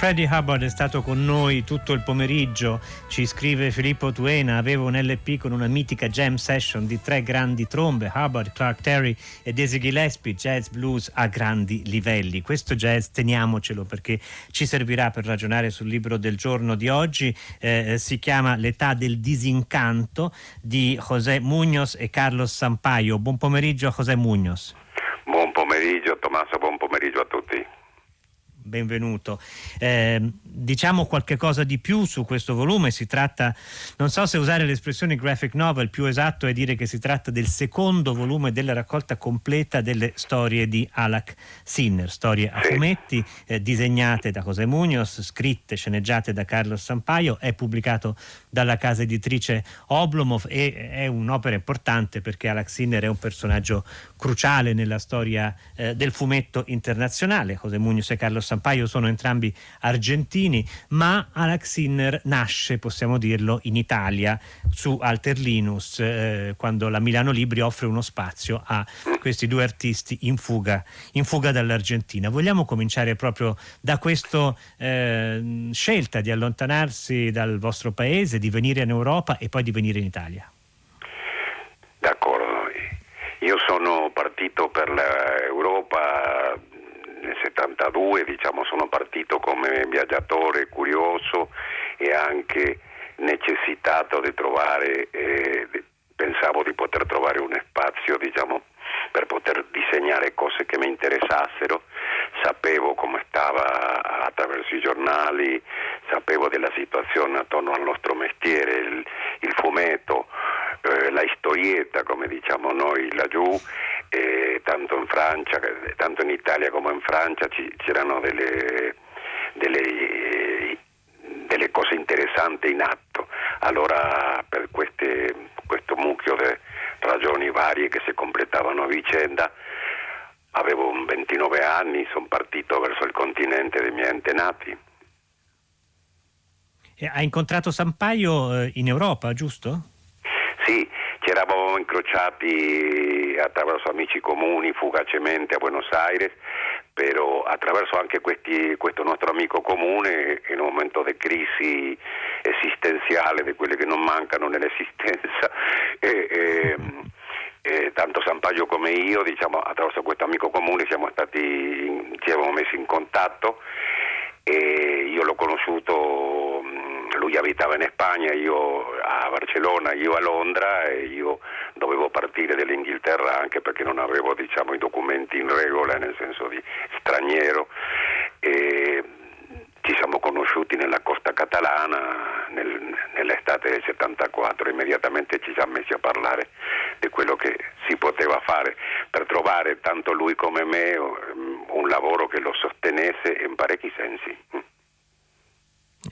Freddie Hubbard è stato con noi tutto il pomeriggio, ci scrive Filippo Tuena, avevo un LP con una mitica jam session di tre grandi trombe, Hubbard, Clark Terry e Desi Gillespie, jazz blues a grandi livelli. Questo jazz teniamocelo perché ci servirà per ragionare sul libro del giorno di oggi, eh, si chiama L'età del disincanto di José Muñoz e Carlos Sampaio. Buon pomeriggio a José Muñoz. Buon pomeriggio Tommaso, buon pomeriggio a tutti benvenuto. Eh, diciamo qualche cosa di più su questo volume, si tratta, non so se usare l'espressione graphic novel, più esatto è dire che si tratta del secondo volume della raccolta completa delle storie di Alak Sinner, storie a fumetti eh, disegnate da José Munoz, scritte, sceneggiate da Carlos Sampaio, è pubblicato dalla casa editrice Oblomov e è un'opera importante perché Alak Sinner è un personaggio cruciale nella storia eh, del fumetto internazionale. José Munoz e Carlos Sampaio sono entrambi argentini, ma Alex Sinner nasce, possiamo dirlo, in Italia su Alter Linus, eh, quando la Milano Libri offre uno spazio a questi due artisti in fuga, in fuga dall'Argentina. Vogliamo cominciare proprio da questa eh, scelta di allontanarsi dal vostro paese, di venire in Europa e poi di venire in Italia? D'accordo, io sono partito per l'Europa 72 diciamo, sono partito come viaggiatore curioso e anche necessitato di trovare, eh, pensavo di poter trovare un spazio diciamo, per poter disegnare cose che mi interessassero, sapevo come stava attraverso i giornali, sapevo della situazione attorno al nostro mestiere, il, il fumetto, eh, la historietta come diciamo noi laggiù tanto in Francia, tanto in Italia come in Francia ci, c'erano delle, delle, delle, cose interessanti in atto. Allora per queste, questo mucchio di ragioni varie che si completavano a vicenda, avevo 29 anni, sono partito verso il continente dei miei antenati. Ha incontrato Sampaio eh, in Europa, giusto? Sì, ci eravamo incrociati attraverso amici comuni fugacemente a Buenos Aires, però attraverso anche questi, questo nostro amico comune in un momento di crisi esistenziale, di quelle che non mancano nell'esistenza. E, e, e, tanto Sampaio come io, diciamo, attraverso questo amico comune siamo stati, ci siamo messi in contatto e io l'ho conosciuto abitava in Spagna, io a Barcellona, io a Londra e io dovevo partire dall'Inghilterra anche perché non avevo diciamo, i documenti in regola, nel senso di straniero. E ci siamo conosciuti nella costa catalana nel, nell'estate del 74, immediatamente ci siamo messi a parlare di quello che si poteva fare per trovare tanto lui come me un lavoro che lo sostenesse in parecchi sensi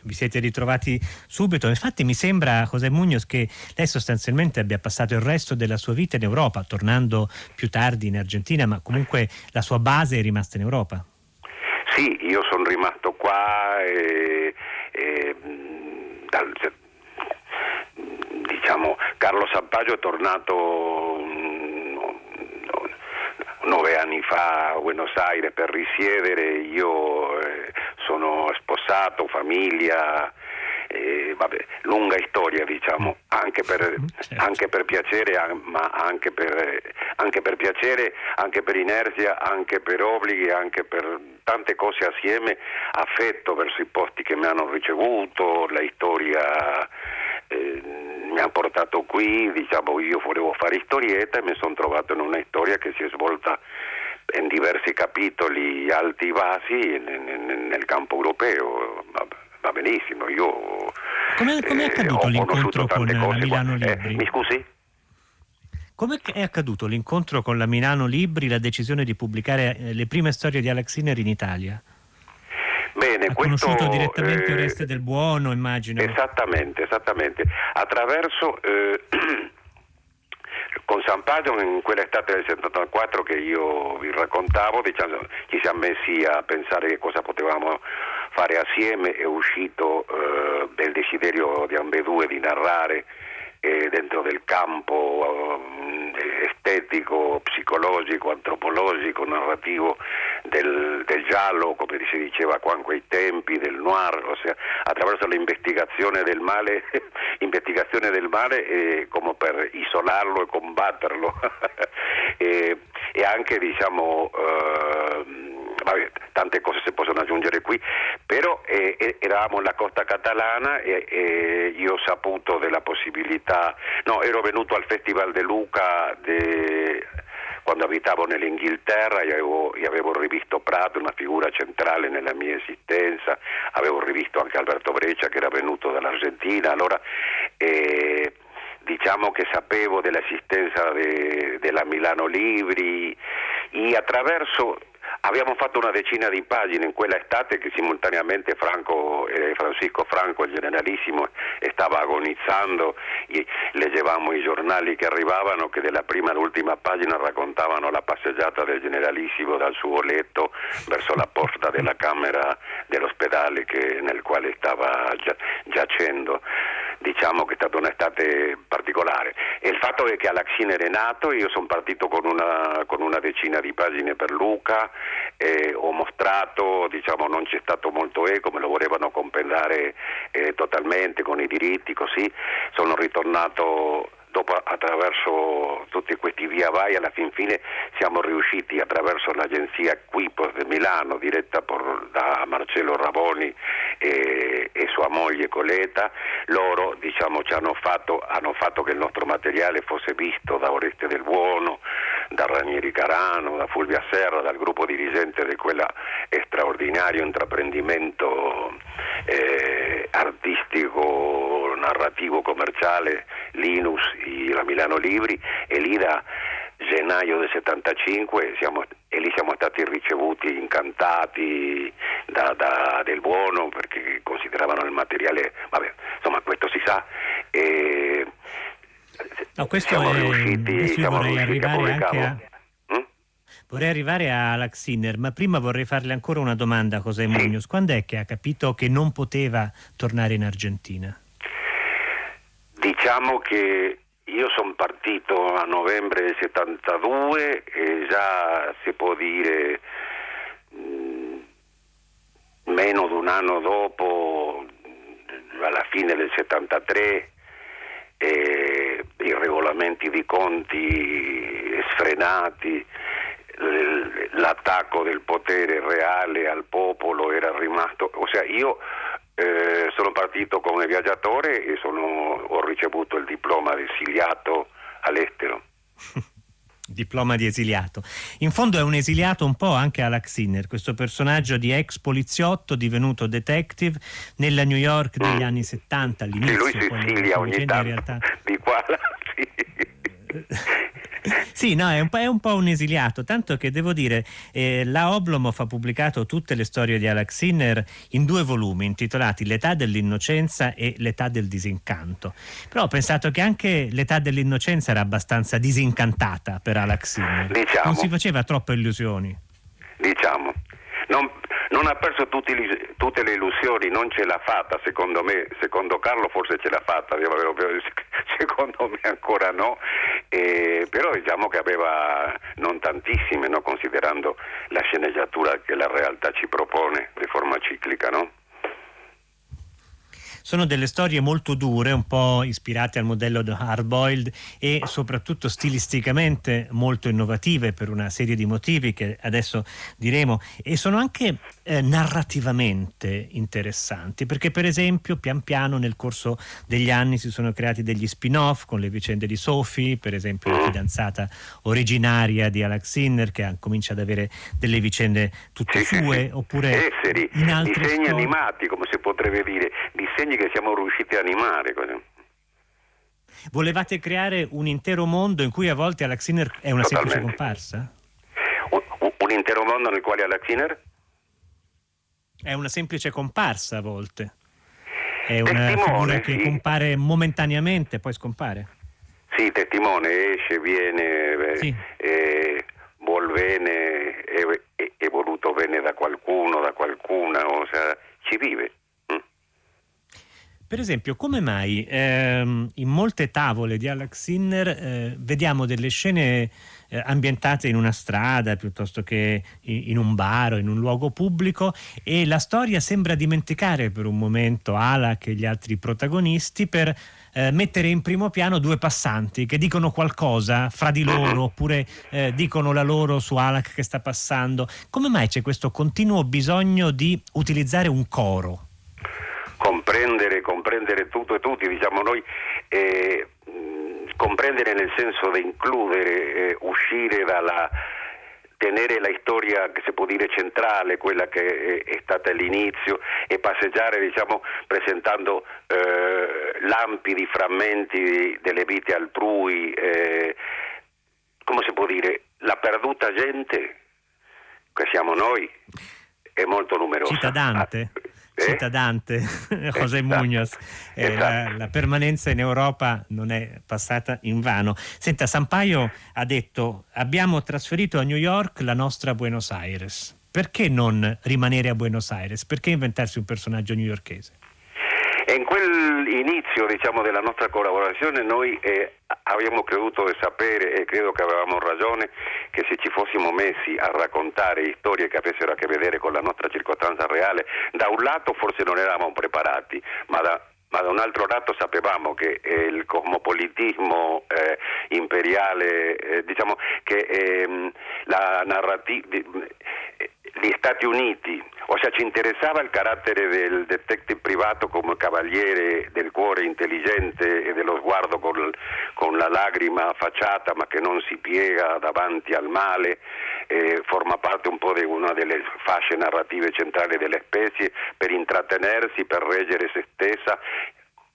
vi siete ritrovati subito. Infatti mi sembra, José Munoz, che lei sostanzialmente abbia passato il resto della sua vita in Europa, tornando più tardi in Argentina, ma comunque la sua base è rimasta in Europa. Sì, io sono rimasto qua e, e dal, diciamo, Carlo Sampaggio è tornato nove anni fa a Buenos Aires per risiedere, io eh, sono sposato, famiglia, eh, vabbè, lunga storia diciamo, anche per, certo. anche per piacere, ma anche per, anche per, piacere, anche per inerzia, anche per obblighi, anche per tante cose assieme, affetto verso i posti che mi hanno ricevuto, la storia eh, mi ha portato qui, diciamo io volevo fare storietta e mi sono trovato in una storia che si è svolta in diversi capitoli alti e bassi nel, campo europeo. Va, benissimo, io come, come è eh, accaduto eh, l'incontro con la Milano Libri? Eh, mi scusi? Come è accaduto l'incontro con la Milano Libri, la decisione di pubblicare eh, le prime storie di Alex Sinner in Italia? Bene, ha questo, conosciuto direttamente eh, Oreste del Buono, immagino. Esattamente, esattamente. Attraverso eh, con San Padre in quell'estate del 74 che io vi raccontavo, diciamo, ci siamo messi a pensare che cosa potevamo fare assieme, è uscito eh, il desiderio di ambedue di narrare eh, dentro del campo eh, estetico, psicologico, antropologico, narrativo del, del, giallo, come si diceva qua in quei tempi, del noir, ossia attraverso l'investigazione del male, investigazione del male eh, come per isolarlo e combatterlo. E, e, anche diciamo eh, tante cose si possono aggiungere qui, però eh, eravamo nella costa catalana e, e, io ho saputo della possibilità, no, ero venuto al Festival de Luca de, quando abitavo nell'Inghilterra e avevo, e avevo, rivisto Prato, una figura centrale nella mia esistenza, avevo rivisto anche Alberto Breccia che era venuto dall'Argentina, allora eh, diciamo che sapevo dell'esistenza de, della Milano Libri. E attraverso Abbiamo fatto una decina di pagine in quella estate che simultaneamente Franco, eh, Francisco Franco, il generalissimo, stava agonizzando, e leggevamo i giornali che arrivavano che dalla prima all'ultima pagina raccontavano la passeggiata del generalissimo dal suo letto verso la porta della camera dell'ospedale che, nel quale stava giacendo diciamo che è stata un'estate particolare. E il fatto è che all'Axine è nato, io sono partito con una, con una, decina di pagine per Luca, eh, ho mostrato, diciamo non c'è stato molto eco, me lo volevano compensare eh, totalmente con i diritti, così sono ritornato dopo attraverso tutti questi via vai alla fin fine siamo riusciti attraverso l'agenzia Quipos di Milano diretta por, da Marcello Raboni e, e, sua moglie Coleta loro diciamo ci hanno fatto, hanno fatto che il nostro materiale fosse visto da Oreste del Buono da Ranieri Carano, da Fulvia Serra, dal gruppo dirigente di quella straordinario intraprendimento eh, artistico, narrativo, commerciale Linus la Milano Libri e lì da gennaio del 75 siamo, e lì siamo stati ricevuti incantati da, da, del buono perché consideravano il materiale, vabbè, insomma questo si sa. E, no, questo siamo è, riusciti, siamo vorrei riusciti arrivare a... Mm? Vorrei arrivare a Laxiner, ma prima vorrei farle ancora una domanda a José Munoz. Quando è che ha capito che non poteva tornare in Argentina? Diciamo che io sono partito a novembre del 72 e già si può dire meno di un anno dopo, alla fine del 73, eh, i regolamenti di conti sfrenati, l'attacco del potere reale al popolo era rimasto, ossia io eh, sono partito come viaggiatore e sono, ho ricevuto il diploma di esiliato all'estero. diploma di esiliato. In fondo è un esiliato un po' anche Alak Sinner, questo personaggio di ex poliziotto divenuto detective nella New York degli mm. anni 70 all'inizio. Sì, lui si esilia ogni tanto, in realtà... di qua, sì. Sì, no, è un, è un, po' un esiliato, tanto che devo dire, eh, la Oblomov ha pubblicato tutte le storie di Alex Sinner in due volumi intitolati L'età dell'innocenza e L'età del disincanto. Però ho pensato che anche l'età dell'innocenza era abbastanza disincantata per Alex Sinner. Diciamo. Non si faceva troppe illusioni. Diciamo. Non, non ha perso tutti, tutte le illusioni, non ce l'ha fatta secondo me, secondo Carlo forse ce l'ha fatta, secondo me ancora no, eh, però diciamo che aveva non tantissime, no? considerando la sceneggiatura che la realtà ci propone di forma ciclica. No? Sono delle storie molto dure, un po' ispirate al modello di Hardboiled e soprattutto stilisticamente molto innovative per una serie di motivi che adesso diremo. E sono anche eh, narrativamente interessanti perché per esempio pian piano nel corso degli anni si sono creati degli spin-off con le vicende di Sophie, per esempio la fidanzata originaria di Alex Sinner che comincia ad avere delle vicende tutte sue oppure Esseri, in altri disegni storie. animati come si potrebbe dire, disegni che siamo riusciti a animare. Così. Volevate creare un intero mondo in cui a volte Alex Sinner è una Totalmente. semplice comparsa? Un, un, intero mondo nel quale Alex Sinner? È una semplice comparsa a volte. È una testimone, figura che sì. compare momentaneamente, poi scompare. Sì, testimone, esce, viene, sì. eh, vuol bene, è, è, è, voluto bene da qualcuno, da qualcuna, o sea, ci vive. Per esempio, come mai ehm, in molte tavole di Alex Sinner eh, vediamo delle scene eh, ambientate in una strada piuttosto che in, un bar o in un luogo pubblico e la storia sembra dimenticare per un momento Alak e gli altri protagonisti per eh, mettere in primo piano due passanti che dicono qualcosa fra di loro oppure eh, dicono la loro su Alak che sta passando. Come mai c'è questo continuo bisogno di utilizzare un coro? Comprendere, comprendere tutto e tutti, diciamo noi, eh, comprendere nel senso di includere, eh, uscire dalla tenere la storia che si può dire centrale, quella che è, stata l'inizio e passeggiare diciamo, presentando eh, lampi di frammenti delle vite altrui, eh, come si può dire, la perduta gente che siamo noi è molto numerosa. Cita Dante. Ah, cita eh? Dante, José Munoz, eh, la, la, permanenza in Europa non è passata in vano. Senta, Sampaio ha detto abbiamo trasferito a New York la nostra Buenos Aires. Perché non rimanere a Buenos Aires? Perché inventarsi un personaggio newyorkese? In quell'inizio diciamo, della nostra collaborazione noi eh, abbiamo creduto di sapere e credo che avevamo ragione che se ci fossimo messi a raccontare storie che avessero a che vedere con la nostra circostanza reale, da un lato forse non eravamo preparati, ma da, ma da un altro lato sapevamo che eh, il cosmopolitismo eh, imperiale, eh, diciamo che ehm, la narrativa, gli Stati Uniti, ossia ci interessava il carattere del detective privato come cavaliere del cuore intelligente e dello sguardo con, con la lagrima facciata ma che non si piega davanti al male, eh, forma parte un po' di una delle fasce narrative centrali delle specie per intrattenersi, per reggere se stessa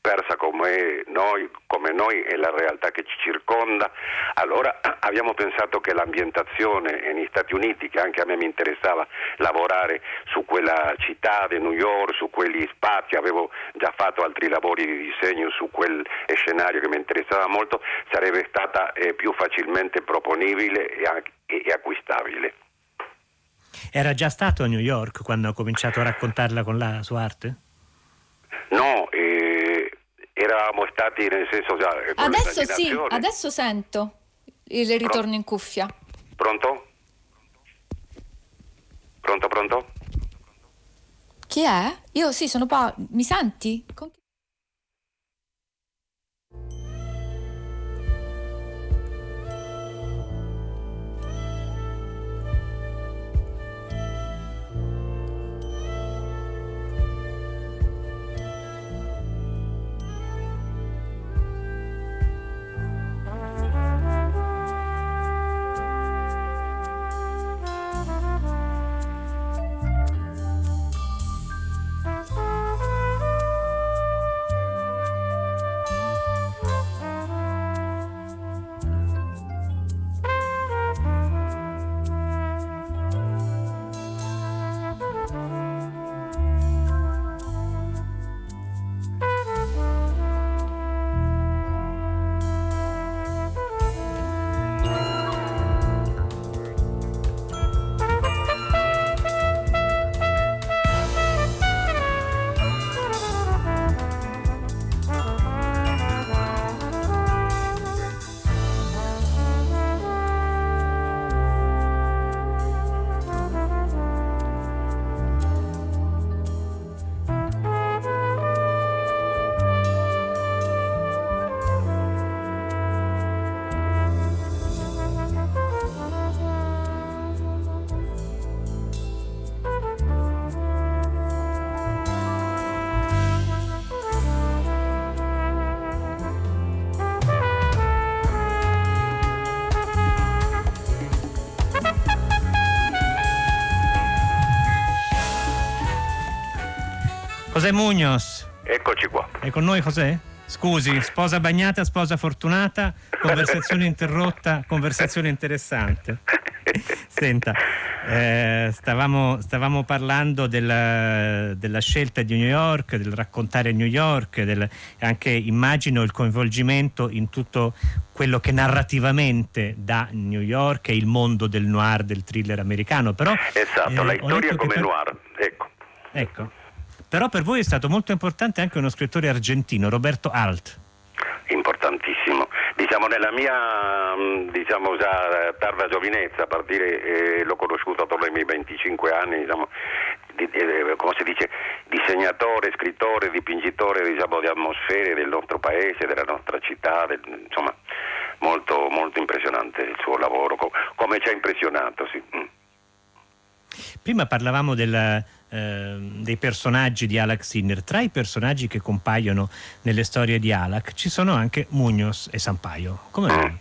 persa come noi, come noi e la realtà che ci circonda, allora abbiamo pensato che l'ambientazione negli Stati Uniti, che anche a me mi interessava lavorare su quella città di New York, su quegli spazi, avevo già fatto altri lavori di disegno su quel scenario che mi interessava molto, sarebbe stata eh, più facilmente proponibile e, e, e acquistabile. Era già stato a New York quando ha cominciato a raccontarla con la sua arte? No, eh, eravamo stati nel senso già adesso sì adesso sento il ritorno Pro- in cuffia. Pronto? Pronto pronto? Chi è? io sì sono pa mi senti? Con José Munoz. Eccoci qua. È con noi José? Scusi, sposa bagnata, sposa fortunata, conversazione interrotta, conversazione interessante. Senta, eh, stavamo, stavamo, parlando della, della, scelta di New York, del raccontare New York, del, anche immagino il coinvolgimento in tutto quello che narrativamente dà New York e il mondo del noir, del thriller americano. Però, esatto, eh, la storia come per... noir, ecco. Ecco però per voi è stato molto importante anche uno scrittore argentino, Roberto Alt. Importantissimo, diciamo nella mia mm, diciamo già tarda giovinezza, a partire eh, l'ho conosciuto attorno ai miei 25 anni, diciamo, di, di, come si dice, disegnatore, scrittore, dipingitore diciamo, di atmosfere del nostro paese, della nostra città, del, insomma molto, molto impressionante il suo lavoro, come ci ha impressionato. Sì. Mm. Prima parlavamo del, eh, dei personaggi di Alak Sinner. Tra i personaggi che compaiono nelle storie di Alak ci sono anche Munoz e Sampaio. Come mai?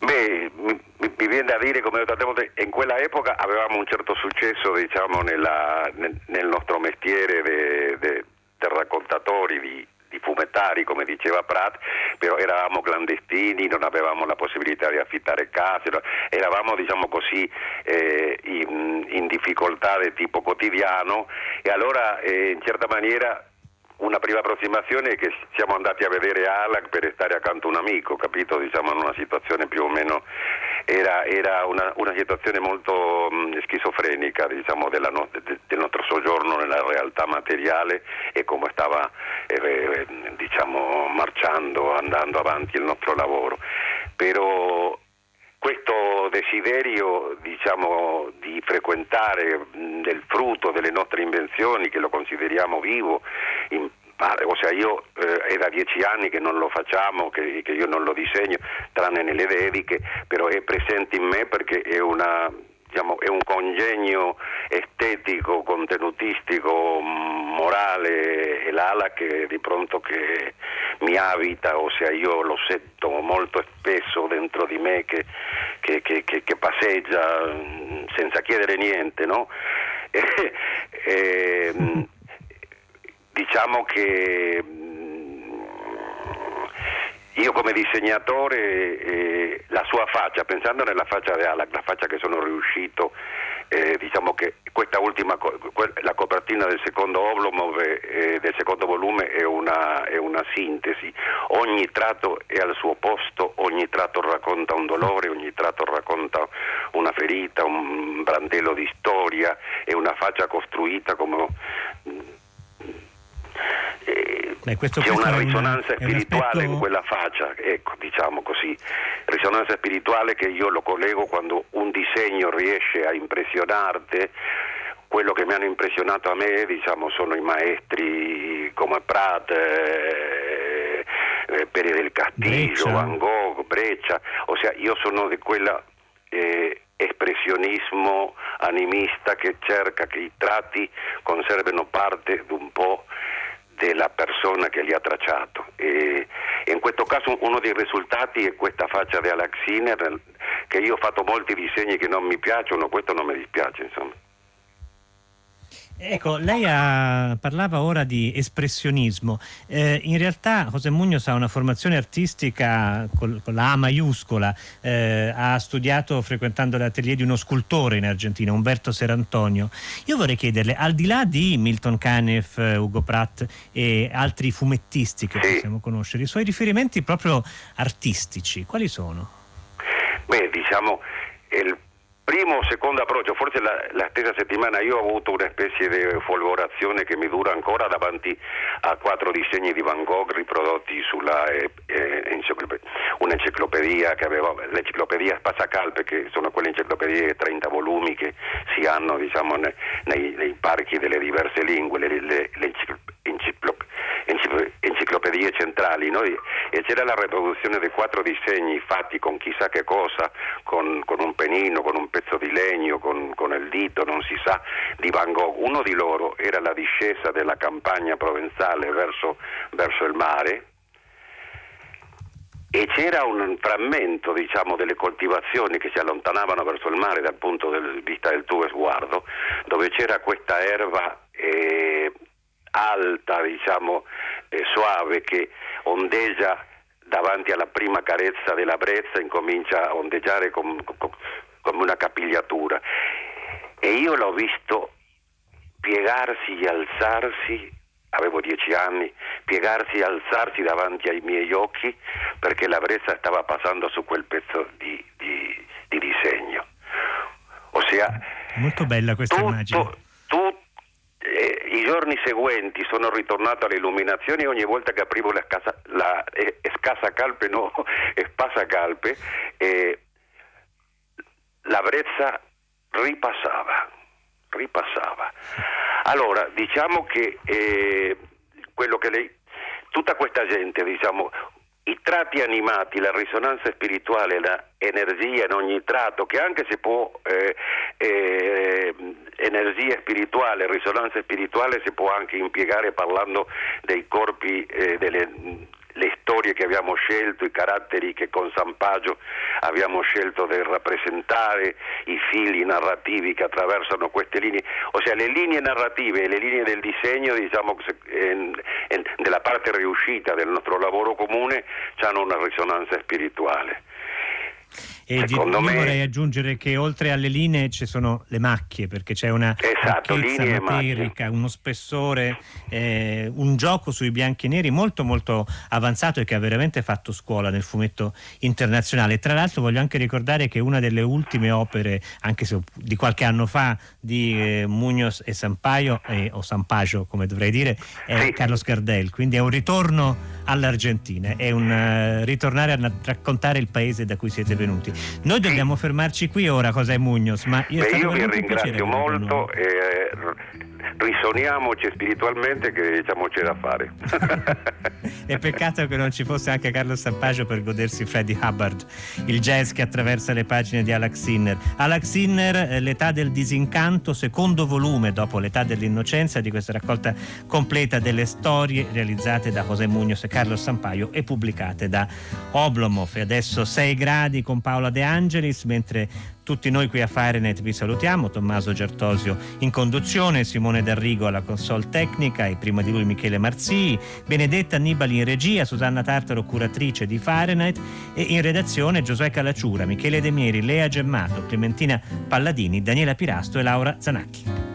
Beh, mi, mi, viene da dire, come ho detto, in quella epoca avevamo un certo successo diciamo, nella, nel, nel, nostro mestiere de raccontatori di, di fumettari, come diceva Pratt, però eravamo clandestini, non avevamo la possibilità di affittare case, eravamo diciamo così eh, in, in, difficoltà di tipo quotidiano e allora eh, in certa maniera una prima approssimazione è che siamo andati a vedere Alak per stare accanto a un amico, capito? Diciamo in una situazione più o meno era, era una, una, situazione molto mh, schizofrenica diciamo, no, de, del nostro soggiorno nella realtà materiale e come stava eh, eh, diciamo, marciando, andando avanti il nostro lavoro. Però questo desiderio diciamo, di frequentare del frutto delle nostre invenzioni, che lo consideriamo vivo, in, o io eh, è da dieci anni che non lo facciamo, che, che, io non lo disegno, tranne nelle dediche, però è presente in me perché è, una, diciamo, è un congegno estetico, contenutistico, morale e l'ala che di pronto che mi abita, ossia io lo sento molto spesso dentro di me che, che, che passeggia mm, senza chiedere niente, no? e, e, diciamo che mm, io come disegnatore eh, la sua faccia, pensando nella faccia di Alak, la faccia che sono riuscito, eh, diciamo che questa ultima, la copertina del secondo Oblomov, eh, del secondo volume è una, è una, sintesi, ogni tratto è al suo posto, ogni tratto racconta un dolore, ogni tratto racconta una ferita, un brandello di storia, è una faccia costruita come Beh, c'è una risonanza una, spirituale aspetto... in quella faccia, ecco, diciamo così, risonanza spirituale che io lo collego quando un disegno riesce a impressionarti. Quello che mi hanno impressionato a me diciamo, sono i maestri come Prat, eh, eh, Pere del Castillo, Van Gogh, Breccia, ossia io sono di quella eh, espressionismo animista che cerca che i tratti conservino parte di un po' della persona che li ha tracciato e, in questo caso uno dei risultati è questa faccia di Alex Sinner che io ho fatto molti disegni che non mi piacciono, questo non mi dispiace insomma. Ecco, lei ha, parlava ora di espressionismo. Eh, in realtà José Muñoz ha una formazione artistica con, con la A maiuscola, eh, ha studiato frequentando l'atelier di uno scultore in Argentina, Umberto Serantonio. Io vorrei chiederle, al di là di Milton Caneff, Ugo Pratt e altri fumettisti che possiamo conoscere, i suoi riferimenti proprio artistici, quali sono? Beh, diciamo, il primo o secondo approccio, forse la, la, stessa settimana io ho avuto una specie di folgorazione che mi dura ancora davanti a quattro disegni di Van Gogh riprodotti sulla eh, eh, un'enciclopedia che aveva, l'enciclopedia Spazzacalpe, che sono quelle enciclopedie di 30 volumi che si hanno diciamo, nei, nei, parchi delle diverse lingue, le, le, le enciclopedie centrali no? E c'era la riproduzione di quattro disegni fatti con chissà che cosa, con, con un penino, con un pezzo di legno, con, con, il dito, non si sa, di Van Gogh. Uno di loro era la discesa della campagna provenzale verso, verso il mare e c'era un frammento diciamo, delle coltivazioni che si allontanavano verso il mare dal punto di vista del tuo sguardo, dove c'era questa erba eh, alta, diciamo, eh, suave che ondeggia davanti alla prima carezza della brezza, incomincia a ondeggiare com, com, come una capigliatura. E io l'ho visto piegarsi e alzarsi, avevo dieci anni, piegarsi e alzarsi davanti ai miei occhi perché la brezza stava passando su quel pezzo di, di, di disegno. Ossia, molto bella questa tutto, immagine. Eh, giorni seguenti sono ritornato all'illuminazione e ogni volta che aprivo la, casa, la eh, scassa calpe, no, spassa calpe, eh, la brezza ripassava, ripassava. Allora, diciamo che eh, quello che lei, tutta questa gente, diciamo, i tratti animati, la risonanza spirituale, l'energia in ogni tratto, che anche se può eh, eh, energia spirituale, risonanza spirituale si può anche impiegare parlando dei corpi, eh, delle le storie che abbiamo scelto, i caratteri che con San Pagio abbiamo scelto di rappresentare, i fili narrativi che attraversano queste linee, ossia le linee narrative le linee del disegno, diciamo, della parte riuscita del nostro lavoro comune, hanno una risonanza spirituale. E Secondo io me... vorrei aggiungere che oltre alle linee ci sono le macchie, perché c'è una esatto, materica, uno spessore, eh, un gioco sui bianchi e neri molto molto avanzato e che ha veramente fatto scuola nel fumetto internazionale. Tra l'altro voglio anche ricordare che una delle ultime opere, anche se di qualche anno fa, di eh, Munoz e Sampaio, eh, o Sampaio come dovrei dire, è sì. Carlos Gardel, quindi è un ritorno all'Argentina, è un uh, ritornare a raccontare il paese da cui siete venuti. Noi dobbiamo fermarci qui ora, cosa è Mugnos? Ma io, Beh, io vi ringrazio molto eh, risoniamoci spiritualmente che diciamo c'è da fare. è peccato che non ci fosse anche Carlo Sampaggio per godersi Freddie Hubbard, il jazz che attraversa le pagine di Alex Sinner. Alex Sinner, eh, L'età del disincanto, secondo volume dopo l'età dell'innocenza di questa raccolta completa delle storie realizzate da José Munoz e Carlo Sampaio e pubblicate da Oblomov. E adesso 6 gradi con Paola De Angelis, mentre tutti noi qui a Firenet vi salutiamo, Tommaso Gertosio in conduzione, Simone D'Arrigo alla console tecnica e prima di lui Michele Marzii, Benedetta Annibali in regia, Susanna Tartaro curatrice di Fahrenheit e in redazione Giosuè Calacciura, Michele De Mieri, Lea Gemmato, Clementina Palladini, Daniela Pirasto e Laura Zanacchi.